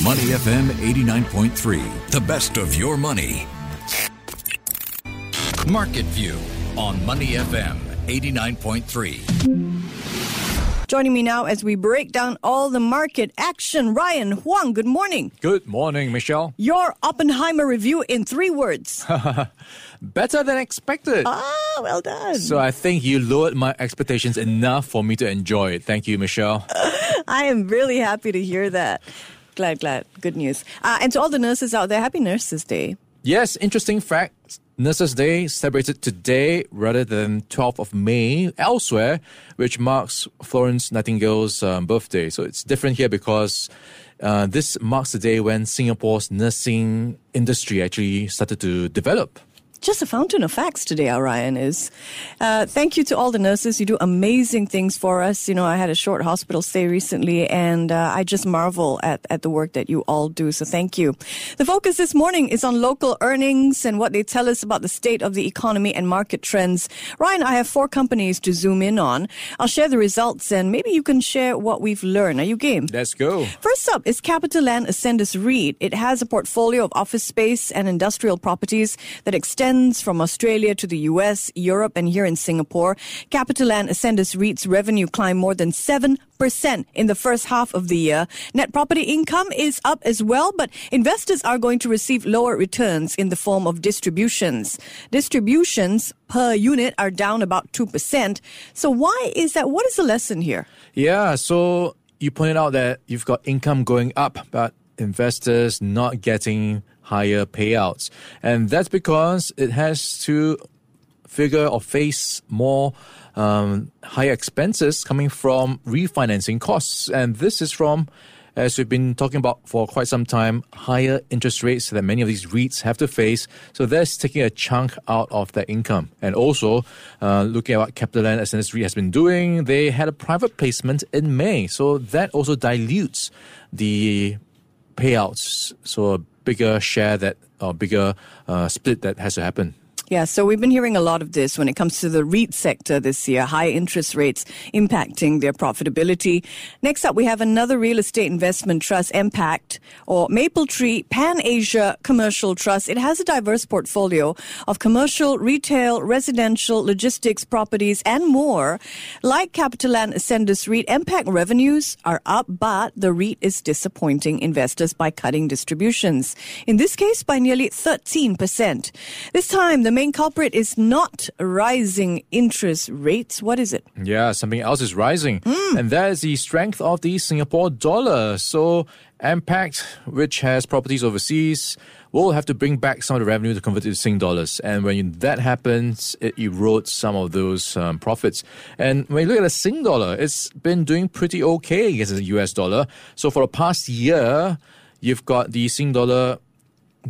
Money FM 89.3, the best of your money. Market View on Money FM 89.3. Joining me now as we break down all the market action, Ryan Huang. Good morning. Good morning, Michelle. Your Oppenheimer review in three words. Better than expected. ah, well done. So I think you lowered my expectations enough for me to enjoy it. Thank you, Michelle. I am really happy to hear that. Glad, glad. Good news. Uh, and to all the nurses out there, happy Nurses Day. yes, interesting fact. Nurses Day celebrated today rather than 12th of May elsewhere, which marks Florence Nightingale's um, birthday. So it's different here because uh, this marks the day when Singapore's nursing industry actually started to develop. Just a fountain of facts today, Ryan is. Uh, thank you to all the nurses. You do amazing things for us. You know, I had a short hospital stay recently, and uh, I just marvel at, at the work that you all do. So thank you. The focus this morning is on local earnings and what they tell us about the state of the economy and market trends. Ryan, I have four companies to zoom in on. I'll share the results, and maybe you can share what we've learned. Are you game? Let's go. First up is CapitaLand Ascendas REIT. It has a portfolio of office space and industrial properties that extends from Australia to the US, Europe, and here in Singapore. CapitaLand Ascendas REIT's revenue climbed more than 7% in the first half of the year. Net property income is up as well, but investors are going to receive lower returns in the form of distributions. Distributions per unit are down about 2%. So why is that? What is the lesson here? Yeah, so you pointed out that you've got income going up, but investors not getting higher payouts. And that's because it has to figure or face more um, higher expenses coming from refinancing costs. And this is from, as we've been talking about for quite some time, higher interest rates that many of these REITs have to face. So that's taking a chunk out of their income. And also, uh, looking at what CapitaLand Ascendas REIT has been doing, they had a private placement in May. So that also dilutes the payouts. So bigger share that, or bigger uh, split that has to happen. Yeah, so we've been hearing a lot of this when it comes to the REIT sector this year, high interest rates impacting their profitability. Next up, we have another real estate investment trust, MPACT, or Mapletree Pan Asia Commercial Trust. It has a diverse portfolio of commercial, retail, residential, logistics, properties, and more. Like CapitaLand Ascendas REIT, MPACT revenues are up, but the REIT is disappointing investors by cutting distributions. In this case, by nearly 13%. This time, the main culprit is not rising interest rates. What is it? Yeah, something else is rising, and that is the strength of the Singapore dollar. So, MPACT, which has properties overseas, will have to bring back some of the revenue to convert it to Sing dollars. And when that happens, it erodes some of those um, profits. And when you look at the Sing dollar, it's been doing pretty okay against the US dollar. So, for the past year, you've got the Sing dollar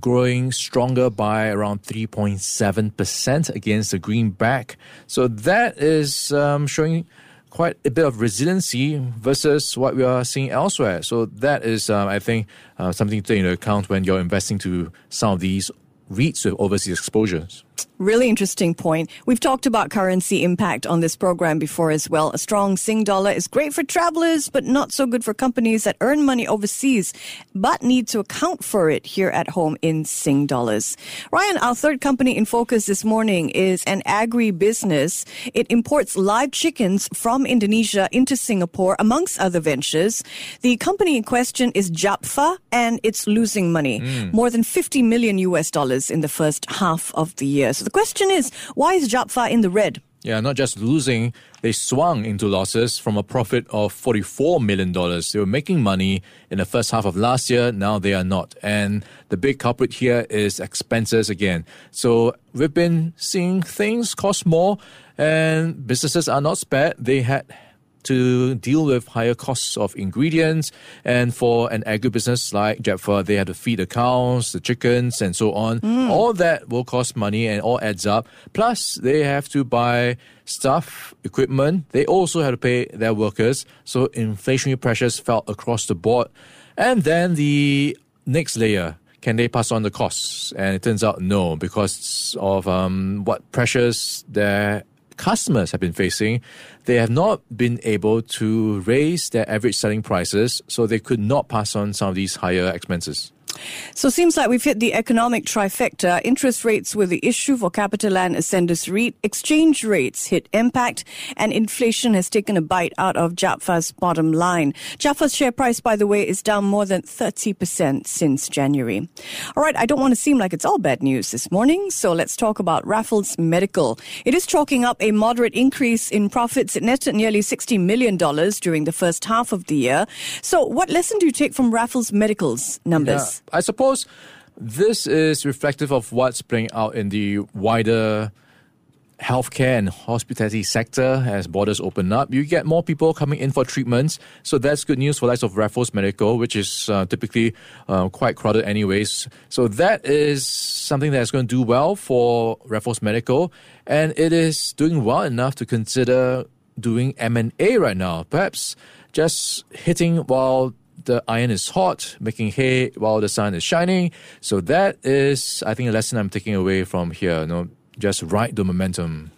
growing stronger by around 3.7% against the greenback. So that is um, showing quite a bit of resiliency versus what we are seeing elsewhere. So that is, um, I think, uh, something to take into account when you're investing to some of these REITs with overseas exposures. Really interesting point. We've talked about currency impact on this program before as well. A strong Sing dollar is great for travelers, but not so good for companies that earn money overseas, but need to account for it here at home in Sing dollars. Ryan, our third company in focus this morning is an agri-business. It imports live chickens from Indonesia into Singapore, amongst other ventures. The company in question is Japfa, and it's losing money. Hmm. More than 50 million US dollars in the first half of the year. So the question is, why is Japfa in the red? Yeah, not just losing, they swung into losses from a profit of $44 million. They were making money in the first half of last year, now they are not. And the big culprit here is expenses again. So we've been seeing things cost more, and businesses are not spared. They had to deal with higher costs of ingredients. And for an agribusiness like Japfa, they had to feed the cows, the chickens, and so on. All that will cost money and all adds up. Plus, they have to buy stuff, equipment. They also have to pay their workers. So inflationary pressures felt across the board. And then the next layer. Can they pass on the costs? And it turns out no, because of um, what pressures there customers have been facing. They have not been able to raise their average selling prices, so they could not pass on some of these higher expenses. So it seems like we've hit the economic trifecta. Interest rates were the issue for CapitaLand Ascendas REIT. Exchange rates hit MPACT and inflation has taken a bite out of Japfa's bottom line. Japfa's share price, by the way, is down more than 30% since January. All right, I don't want to seem like it's all bad news this morning, so let's talk about Raffles Medical. It is chalking up a moderate increase in profits. It netted nearly $60 million during the first half of the year. So what lesson do you take from Raffles Medical's numbers? Yeah. I suppose this is reflective of what's playing out in the wider healthcare and hospitality sector as borders open up. You get more people coming in for treatments, so that's good news for likes of Raffles Medical, which is uh, typically uh, quite crowded anyways. So that is something that's going to do well for Raffles Medical, and it is doing well enough to consider doing M&A right now. Perhaps just hitting while the iron is hot, making hay while the sun is shining. So that is, I think, a lesson I'm taking away from here. You know, just ride the momentum.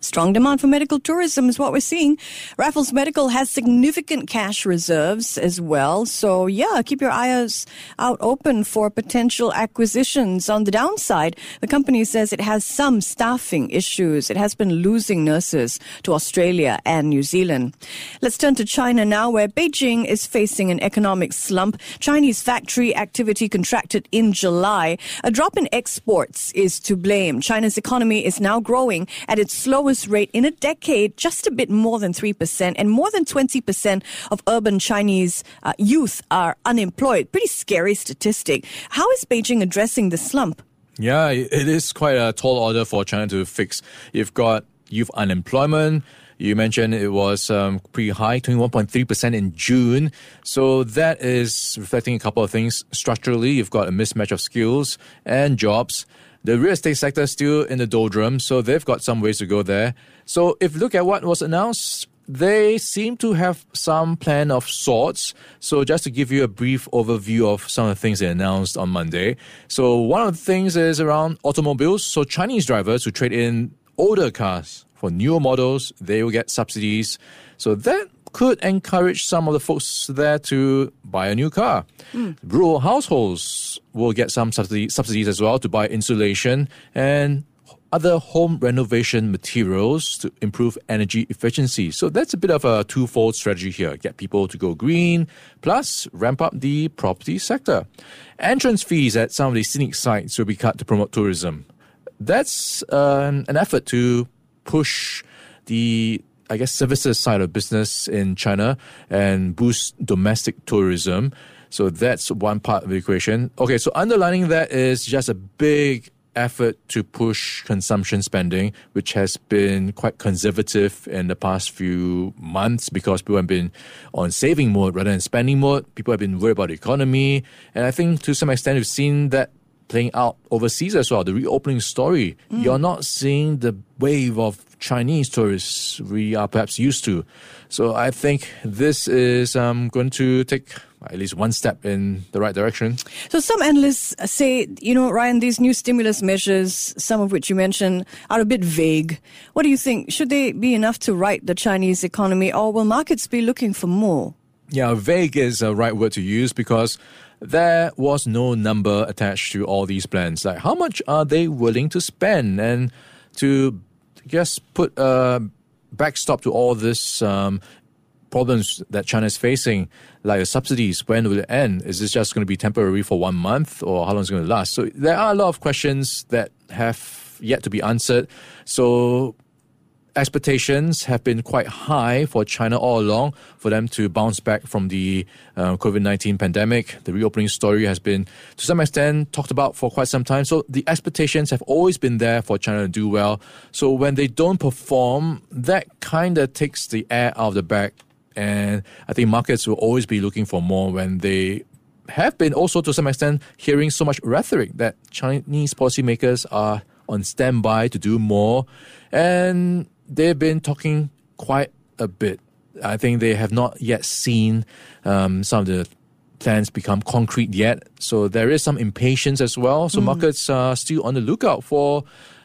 Strong demand for medical tourism is what we're seeing. Raffles Medical has significant cash reserves as well. So, yeah, keep your eyes out open for potential acquisitions. On the downside, the company says it has some staffing issues. It has been losing nurses to Australia and New Zealand. Let's turn to China now, where Beijing is facing an economic slump. Chinese factory activity contracted in July. A drop in exports is to blame. China's economy is now growing at its slowest lowest rate in a decade, just a bit more than 3%, and more than 20% of urban Chinese uh, youth are unemployed. Pretty scary statistic. How is Beijing addressing the slump? Yeah, it is quite a tall order for China to fix. You've got youth unemployment. You mentioned it was um, pretty high, 21.3% in June. So that is reflecting a couple of things. Structurally, you've got a mismatch of skills and jobs. The real estate sector is still in the doldrums, so they've got some ways to go there. So if you look at what was announced, they seem to have some plan of sorts. So just to give you a brief overview of some of the things they announced on Monday. So one of the things is around automobiles. So Chinese drivers who trade in older cars for newer models, they will get subsidies. So that could encourage some of the folks there to buy a new car. Mm. Rural households will get some subsidy, subsidies as well to buy insulation and other home renovation materials to improve energy efficiency. So that's a bit of a twofold strategy here. Get people to go green, plus ramp up the property sector. Entrance fees at some of the scenic sites will be cut to promote tourism. That's uh, an effort to push the I guess, services side of business in China and boost domestic tourism. So that's one part of the equation. Okay, so underlining that is just a big effort to push consumption spending, which has been quite conservative in the past few months because people have been on saving mode rather than spending mode. People have been worried about the economy. And I think to some extent, we've seen that playing out overseas as well. The reopening story. Mm. You're not seeing the wave of Chinese tourists we are perhaps used to. So I think this is um, going to take at least one step in the right direction. So some analysts say, you know, Ryan, these new stimulus measures, some of which you mentioned, are a bit vague. What do you think? Should they be enough to right the Chinese economy, or will markets be looking for more? Yeah, vague is a right word to use because there was no number attached to all these plans. Like, how much are they willing to spend and to just put a backstop to all this um, problems that China is facing, like the subsidies? When will it end? Is this just going to be temporary for one month, or how long is it going to last? So there are a lot of questions that have yet to be answered. So expectations have been quite high for China all along for them to bounce back from the uh, COVID 19 pandemic. The reopening story has been, to some extent, talked about for quite some time. So the expectations have always been there for China to do well. So when they don't perform, that kind of takes the air out of the bag. And I think markets will always be looking for more when they have been also to some extent hearing so much rhetoric that Chinese policymakers are on standby to do more. And they've been talking quite a bit. I think they have not yet seen um, some of the plans become concrete yet. So there is some impatience as well. So mm. markets are still on the lookout for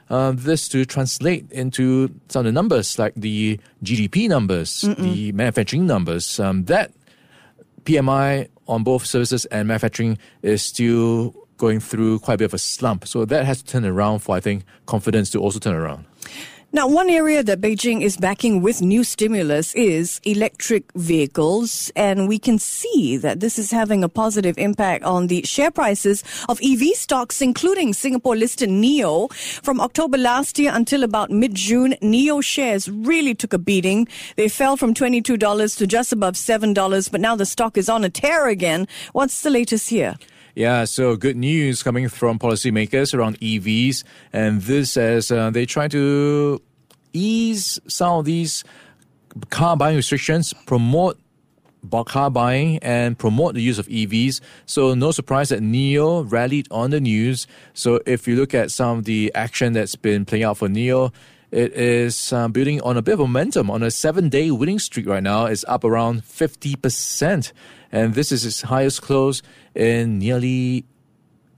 uh, this to translate into some of the numbers like the GDP numbers, Mm-mm. the manufacturing numbers. Um, that PMI on both services and manufacturing is still going through quite a bit of a slump. So that has to turn around for, I think, confidence to also turn around. Now, one area that Beijing is backing with new stimulus is electric vehicles, and we can see that this is having a positive impact on the share prices of EV stocks, including Singapore listed NIO. From October last year until about mid June, NIO shares really took a beating. They fell from $22 to just above $7, but now the stock is on a tear again. What's the latest here? Yeah, so good news coming from policymakers around EVs, and this as uh, they try to ease some of these car buying restrictions, promote car buying, and promote the use of EVs. So no surprise that NIO rallied on the news. So if you look at some of the action that's been playing out for NIO, it is uh, building on a bit of momentum on a seven day winning streak right now. It's up around 50% and this is its highest close in nearly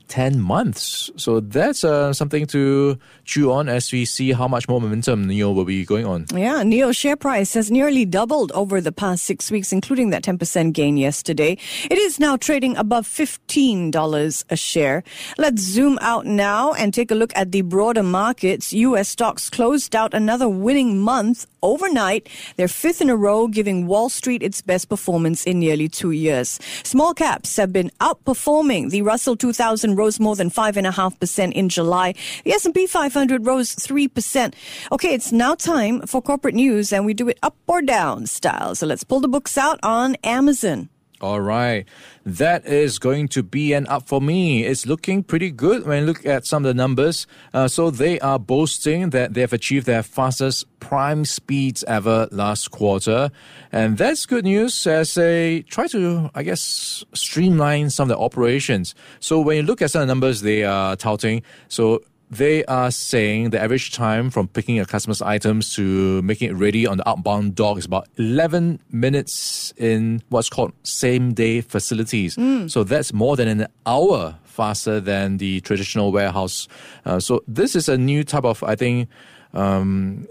10 months. So that's uh, something to chew on as we see how much more momentum NIO will be going on. Yeah, NIO share price has nearly doubled over the past six weeks, including that 10% gain yesterday. It is now trading above $15 a share. Let's zoom out now and take a look at the broader markets. U.S. stocks closed out another winning month overnight. They're fifth in a row, giving Wall Street its best performance in nearly two years. Small caps have been outperforming. The Russell 2000 rose more than 5.5% in July. The S&P 500 rose 3%. Okay, it's now time for corporate news, and we do it up or down style. So let's pull the books out on Amazon. All right. That is going to be an up for me. It's looking pretty good when you look at some of the numbers. Uh, so they are boasting that they have achieved their fastest prime speeds ever last quarter. And that's good news as they try to, I guess, streamline some of the operations. So when you look at some of the numbers they are touting, so they are saying the average time from picking a customer's items to making it ready on the outbound dock is about 11 minutes in what's called same day facilities. Mm. So that's more than an hour faster than the traditional warehouse. Uh, so this is a new type of, I think, um,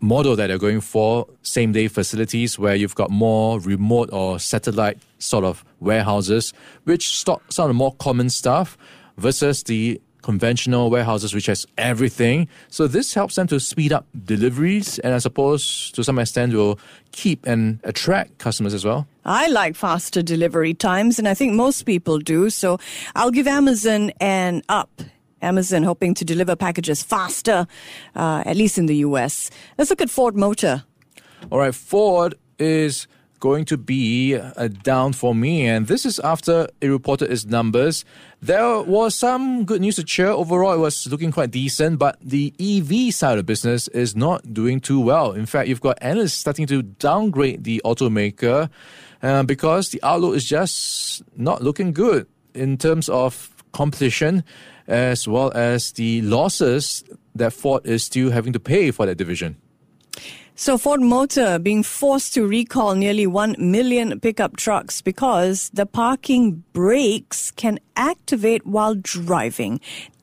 model that they're going for same day facilities where you've got more remote or satellite sort of warehouses which stock some of the more common stuff versus the conventional warehouses which has everything. So this helps them to speed up deliveries and I suppose to some extent will keep and attract customers as well. I like faster delivery times and I think most people do. So I'll give Amazon an up. Amazon hoping to deliver packages faster, uh, at least in the US. Let's look at Ford Motor. All right, Ford is going to be a down for me. And this is after it reported its numbers. There was some good news to share. Overall, it was looking quite decent, but the EV side of business is not doing too well. In fact, you've got analysts starting to downgrade the automaker uh, because the outlook is just not looking good in terms of competition as well as the losses that Ford is still having to pay for that division. So Ford Motor being forced to recall nearly 1 million pickup trucks because the parking brakes can activate while driving.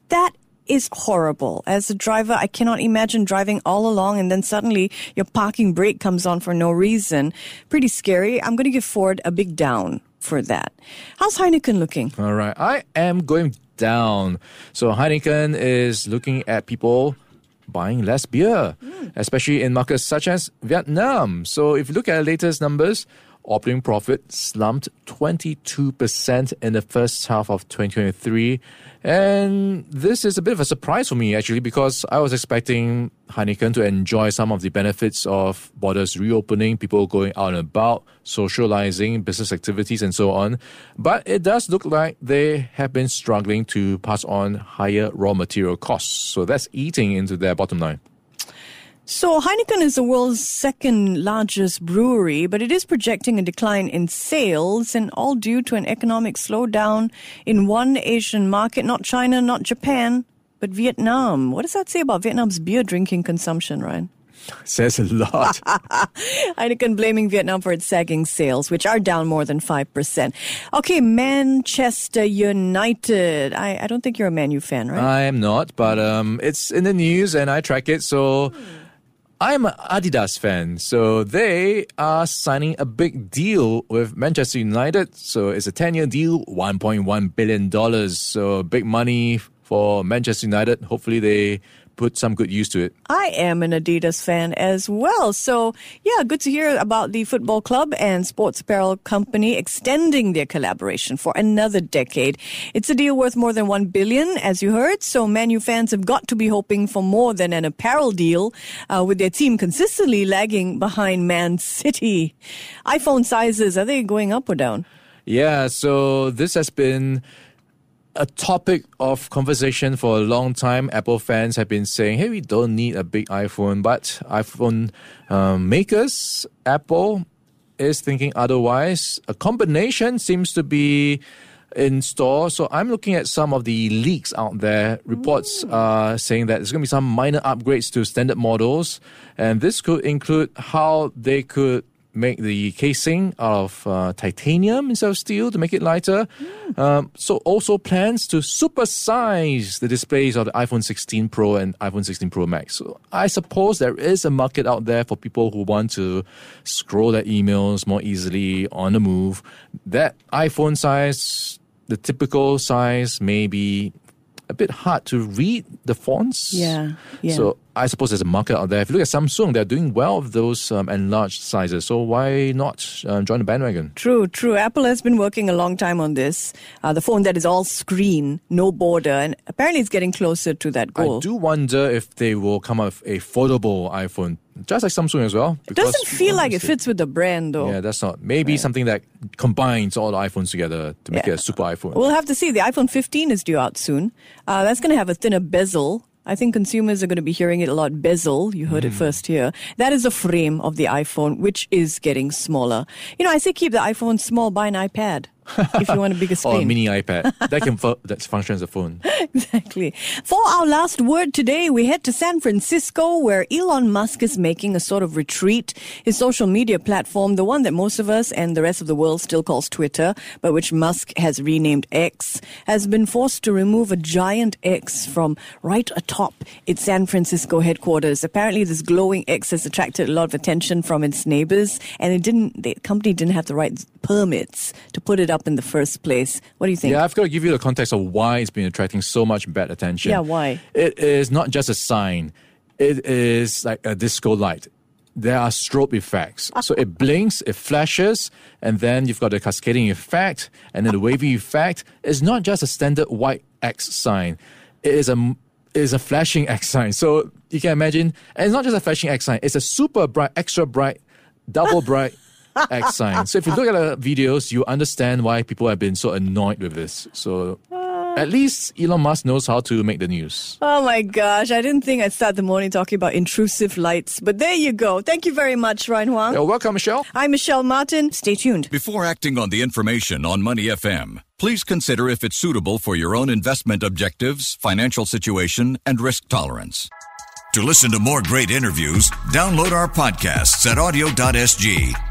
That is horrible. As a driver, I cannot imagine driving all along and then suddenly your parking brake comes on for no reason. Pretty scary. I'm going to give Ford a big down for that. How's Heineken looking? All right. I am going down. So Heineken is looking at people buying less beer, mm. especially in markets such as Vietnam. So if you look at the latest numbers, operating profit slumped 22% in the first half of 2023. And this is a bit of a surprise for me, actually, because I was expecting Heineken to enjoy some of the benefits of borders reopening, people going out and about, socializing, business activities, and so on. But it does look like they have been struggling to pass on higher raw material costs. So that's eating into their bottom line. So Heineken is the world's second largest brewery, but it is projecting a decline in sales and all due to an economic slowdown in one Asian market, not China, not Japan, but Vietnam. What does that say about Vietnam's beer drinking consumption, Ryan? Says a lot. Heineken blaming Vietnam for its sagging sales, which are down more than 5%. Okay, Manchester United. I, I don't think you're a Man U fan, right? I am not, but um, it's in the news and I track it. So I'm an Adidas fan. So they are signing a big deal with Manchester United. So it's a 10 year deal, $1.1 billion. So big money for Manchester United. Hopefully they put some good use to it. I am an Adidas fan as well. So, yeah, good to hear about the football club and sports apparel company extending their collaboration for another decade. It's a deal worth more than 1 billion as you heard. So, Manu fans have got to be hoping for more than an apparel deal uh, with their team consistently lagging behind Man City. iPhone sizes are they going up or down? Yeah, so this has been a topic of conversation for a long time. Apple fans have been saying, hey, we don't need a big iPhone, but iPhone um, makers, Apple, is thinking otherwise. A combination seems to be in store. So I'm looking at some of the leaks out there. Reports are saying that there's going to be some minor upgrades to standard models, and this could include how they could make the casing out of uh, titanium instead of steel to make it lighter. Mm. Um, so also plans to supersize the displays of the iPhone 16 Pro and iPhone 16 Pro Max. So I suppose there is a market out there for people who want to scroll their emails more easily on the move. That iPhone size, the typical size, may be a bit hard to read the fonts. Yeah, yeah. So I suppose there's a market out there. If you look at Samsung, they're doing well with those um, enlarged sizes. So why not um, join the bandwagon? True, true. Apple has been working a long time on this. Uh, the phone that is all screen, no border, and apparently it's getting closer to that goal. I do wonder if they will come up with a foldable iPhone just like Samsung as well. It doesn't feel like it fits with the brand, though. Yeah, that's not. Maybe right. something that combines all the iPhones together to make yeah. it a super iPhone. We'll have to see. The iPhone 15 is due out soon. Uh, that's going to have a thinner bezel. I think consumers are going to be hearing it a lot. Bezel, you heard mm. it first here. That is the frame of the iPhone, which is getting smaller. You know, I say keep the iPhone small, buy an iPad. if you want a bigger screen. or a mini iPad. That can fu- that function as a phone. exactly. For our last word today, we head to San Francisco where Elon Musk is making a sort of retreat. His social media platform, the one that most of us and the rest of the world still calls Twitter, but which Musk has renamed X, has been forced to remove a giant X from right atop its San Francisco headquarters. Apparently this glowing X has attracted a lot of attention from its neighbors and it didn't the company didn't have the right permits to put it up in the first place. What do you think? Yeah, I've got to give you the context of why it's been attracting so much bad attention. Yeah, why? It is not just a sign, it is like a disco light. There are strobe effects. Ah. So it blinks, it flashes, and then you've got the cascading effect, and then the wavy effect. It's not just a standard white X sign. It is a it is a flashing X sign. So you can imagine, and it's not just a flashing X sign, it's a super bright, extra bright, double bright X sign. So if you look at the videos, you understand why people have been so annoyed with this. So uh. at least Elon Musk knows how to make the news. Oh my gosh, I didn't think I'd start the morning talking about intrusive lights, but there you go. Thank you very much, Ryan Huang. You're welcome, Michelle. I'm Michelle Martin. Stay tuned. Before acting on the information on Money FM, please consider if it's suitable for your own investment objectives, financial situation, and risk tolerance. To listen to more great interviews, download our podcasts at awedio.sg